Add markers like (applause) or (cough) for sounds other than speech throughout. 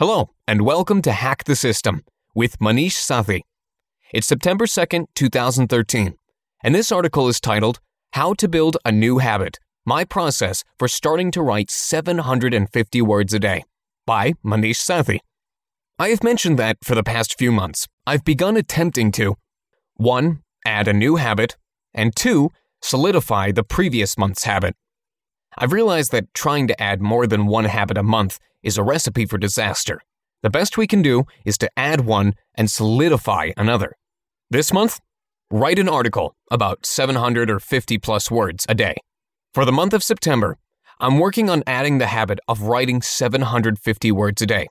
Hello, and welcome to Hack the System with Manish Sethi. It's September 2nd, 2013, and this article is titled How to Build a New Habit My Process for Starting to Write 750 Words a Day by Manish Sethi. I have mentioned that for the past few months, I've begun attempting to 1. Add a new habit, and 2. Solidify the previous month's habit. I've realized that trying to add more than one habit a month is a recipe for disaster. The best we can do is to add one and solidify another. This month, write an article about 700 or 50 plus words a day. For the month of September, I'm working on adding the habit of writing 750 words a day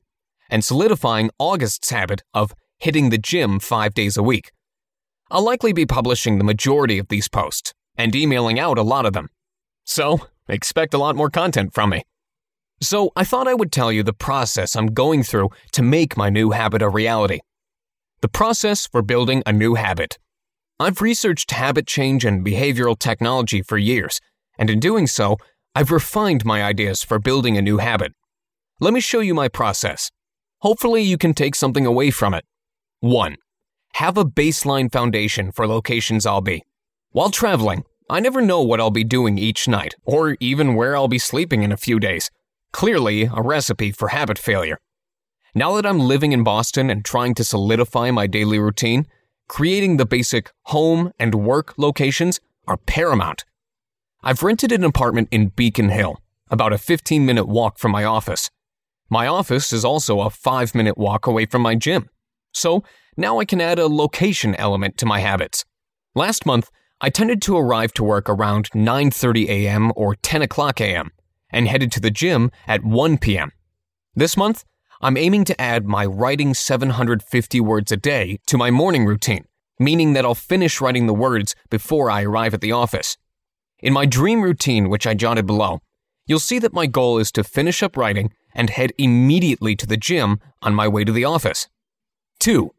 and solidifying August's habit of hitting the gym five days a week. I'll likely be publishing the majority of these posts and emailing out a lot of them. So, expect a lot more content from me. So, I thought I would tell you the process I'm going through to make my new habit a reality. The process for building a new habit. I've researched habit change and behavioral technology for years, and in doing so, I've refined my ideas for building a new habit. Let me show you my process. Hopefully, you can take something away from it. 1. Have a baseline foundation for locations I'll be. While traveling, I never know what I'll be doing each night, or even where I'll be sleeping in a few days. Clearly, a recipe for habit failure. Now that I'm living in Boston and trying to solidify my daily routine, creating the basic home and work locations are paramount. I've rented an apartment in Beacon Hill, about a 15 minute walk from my office. My office is also a 5 minute walk away from my gym. So now I can add a location element to my habits. Last month, I tended to arrive to work around 9:30 a.m. or 10 o'clock a.m. and headed to the gym at 1 p.m. This month, I'm aiming to add my writing 750 words a day to my morning routine, meaning that I'll finish writing the words before I arrive at the office. In my dream routine, which I jotted below, you'll see that my goal is to finish up writing and head immediately to the gym on my way to the office. 2.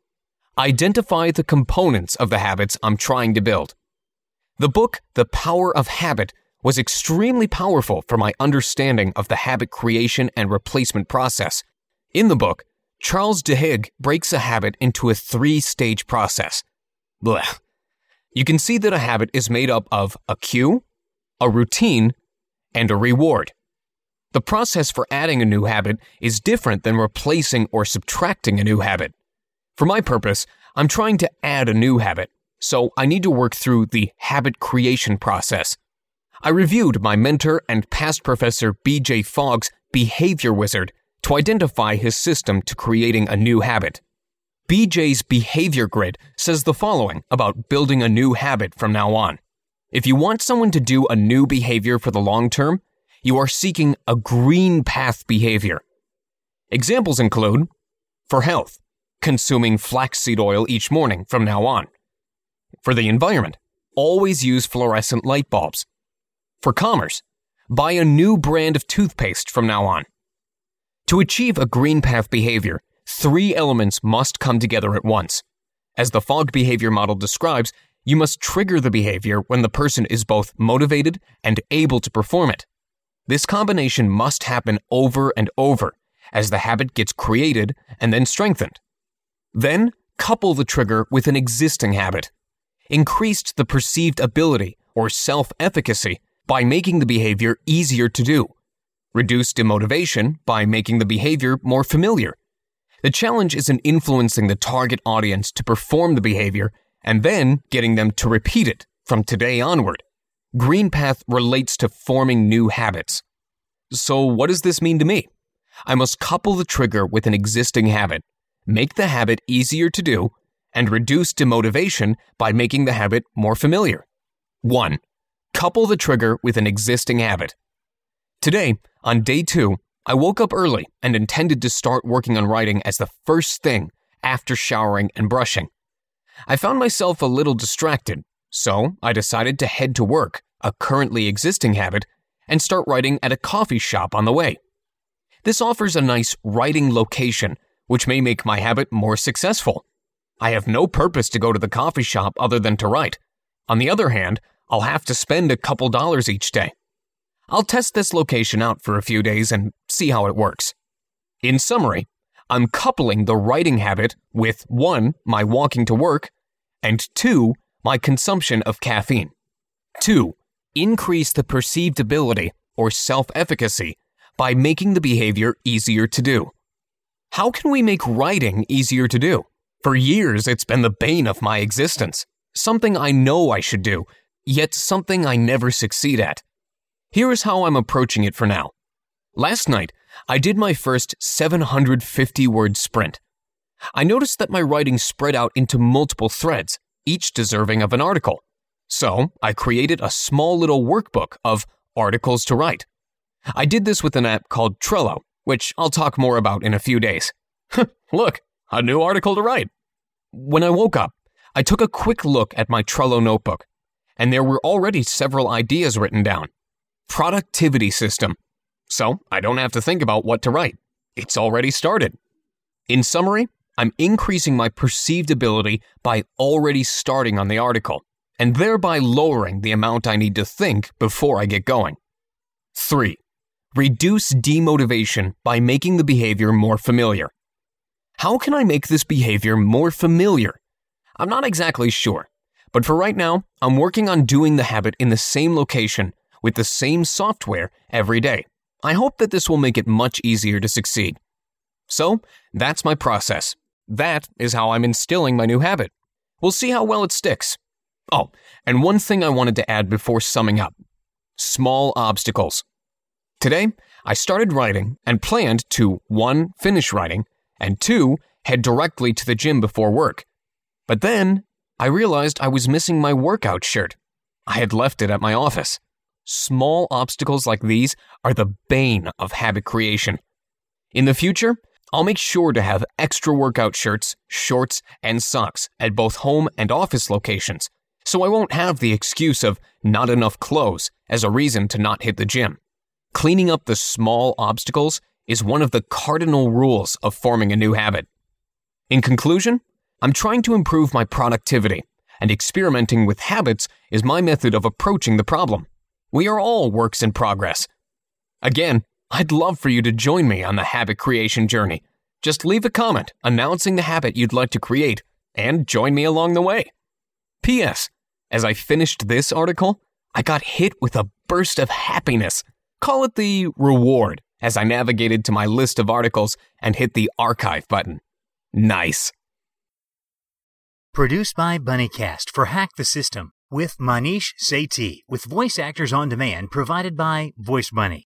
Identify the components of the habits I'm trying to build. The book, The Power of Habit, was extremely powerful for my understanding of the habit creation and replacement process. In the book, Charles Duhigg breaks a habit into a three stage process. Blech. You can see that a habit is made up of a cue, a routine, and a reward. The process for adding a new habit is different than replacing or subtracting a new habit. For my purpose, I'm trying to add a new habit, so I need to work through the habit creation process. I reviewed my mentor and past professor BJ Fogg's Behavior Wizard to identify his system to creating a new habit. BJ's Behavior Grid says the following about building a new habit from now on. If you want someone to do a new behavior for the long term, you are seeking a green path behavior. Examples include for health, consuming flaxseed oil each morning from now on. For the environment, always use fluorescent light bulbs. For commerce, buy a new brand of toothpaste from now on. To achieve a green path behavior, three elements must come together at once. As the Fogg behavior model describes, you must trigger the behavior when the person is both motivated and able to perform it. This combination must happen over and over as the habit gets created and then strengthened. Then, couple the trigger with an existing habit. Increased the perceived ability or self efficacy by making the behavior easier to do. Reduced demotivation by making the behavior more familiar. The challenge is in influencing the target audience to perform the behavior and then getting them to repeat it from today onward. GreenPath relates to forming new habits. So, what does this mean to me? I must couple the trigger with an existing habit make the habit easier to do, and reduce demotivation by making the habit more familiar. 1. Couple the trigger with an existing habit. Today, on day 2, I woke up early and intended to start working on writing as the first thing after showering and brushing. I found myself a little distracted, so I decided to head to work, a currently existing habit, and start writing at a coffee shop on the way. This offers a nice writing location which may make my habit more successful. I have no purpose to go to the coffee shop other than to write. On the other hand, I'll have to spend a couple dollars each day. I'll test this location out for a few days and see how it works. In summary, I'm coupling the writing habit with 1. my walking to work, and 2. my consumption of caffeine. 2. Increase the perceived ability or self efficacy by making the behavior easier to do. How can we make writing easier to do? For years, it's been the bane of my existence. Something I know I should do, yet something I never succeed at. Here is how I'm approaching it for now. Last night, I did my first 750 word sprint. I noticed that my writing spread out into multiple threads, each deserving of an article. So I created a small little workbook of articles to write. I did this with an app called Trello, which I'll talk more about in a few days. (laughs) Look, a new article to write. When I woke up, I took a quick look at my Trello notebook, and there were already several ideas written down. Productivity system. So I don't have to think about what to write. It's already started. In summary, I'm increasing my perceived ability by already starting on the article, and thereby lowering the amount I need to think before I get going. 3. Reduce demotivation by making the behavior more familiar. How can I make this behavior more familiar? I'm not exactly sure, but for right now, I'm working on doing the habit in the same location with the same software every day. I hope that this will make it much easier to succeed. So, that's my process. That is how I'm instilling my new habit. We'll see how well it sticks. Oh, and one thing I wanted to add before summing up small obstacles. Today, I started writing and planned to 1. finish writing, and 2. head directly to the gym before work. But then, I realized I was missing my workout shirt. I had left it at my office. Small obstacles like these are the bane of habit creation. In the future, I'll make sure to have extra workout shirts, shorts, and socks at both home and office locations, so I won't have the excuse of not enough clothes as a reason to not hit the gym. Cleaning up the small obstacles is one of the cardinal rules of forming a new habit. In conclusion, I'm trying to improve my productivity, and experimenting with habits is my method of approaching the problem. We are all works in progress. Again, I'd love for you to join me on the habit creation journey. Just leave a comment announcing the habit you'd like to create and join me along the way. P.S. As I finished this article, I got hit with a burst of happiness. Call it the reward as I navigated to my list of articles and hit the archive button. Nice. Produced by Bunnycast for Hack the System with Manish Sethi, with voice actors on demand provided by Voice Bunny.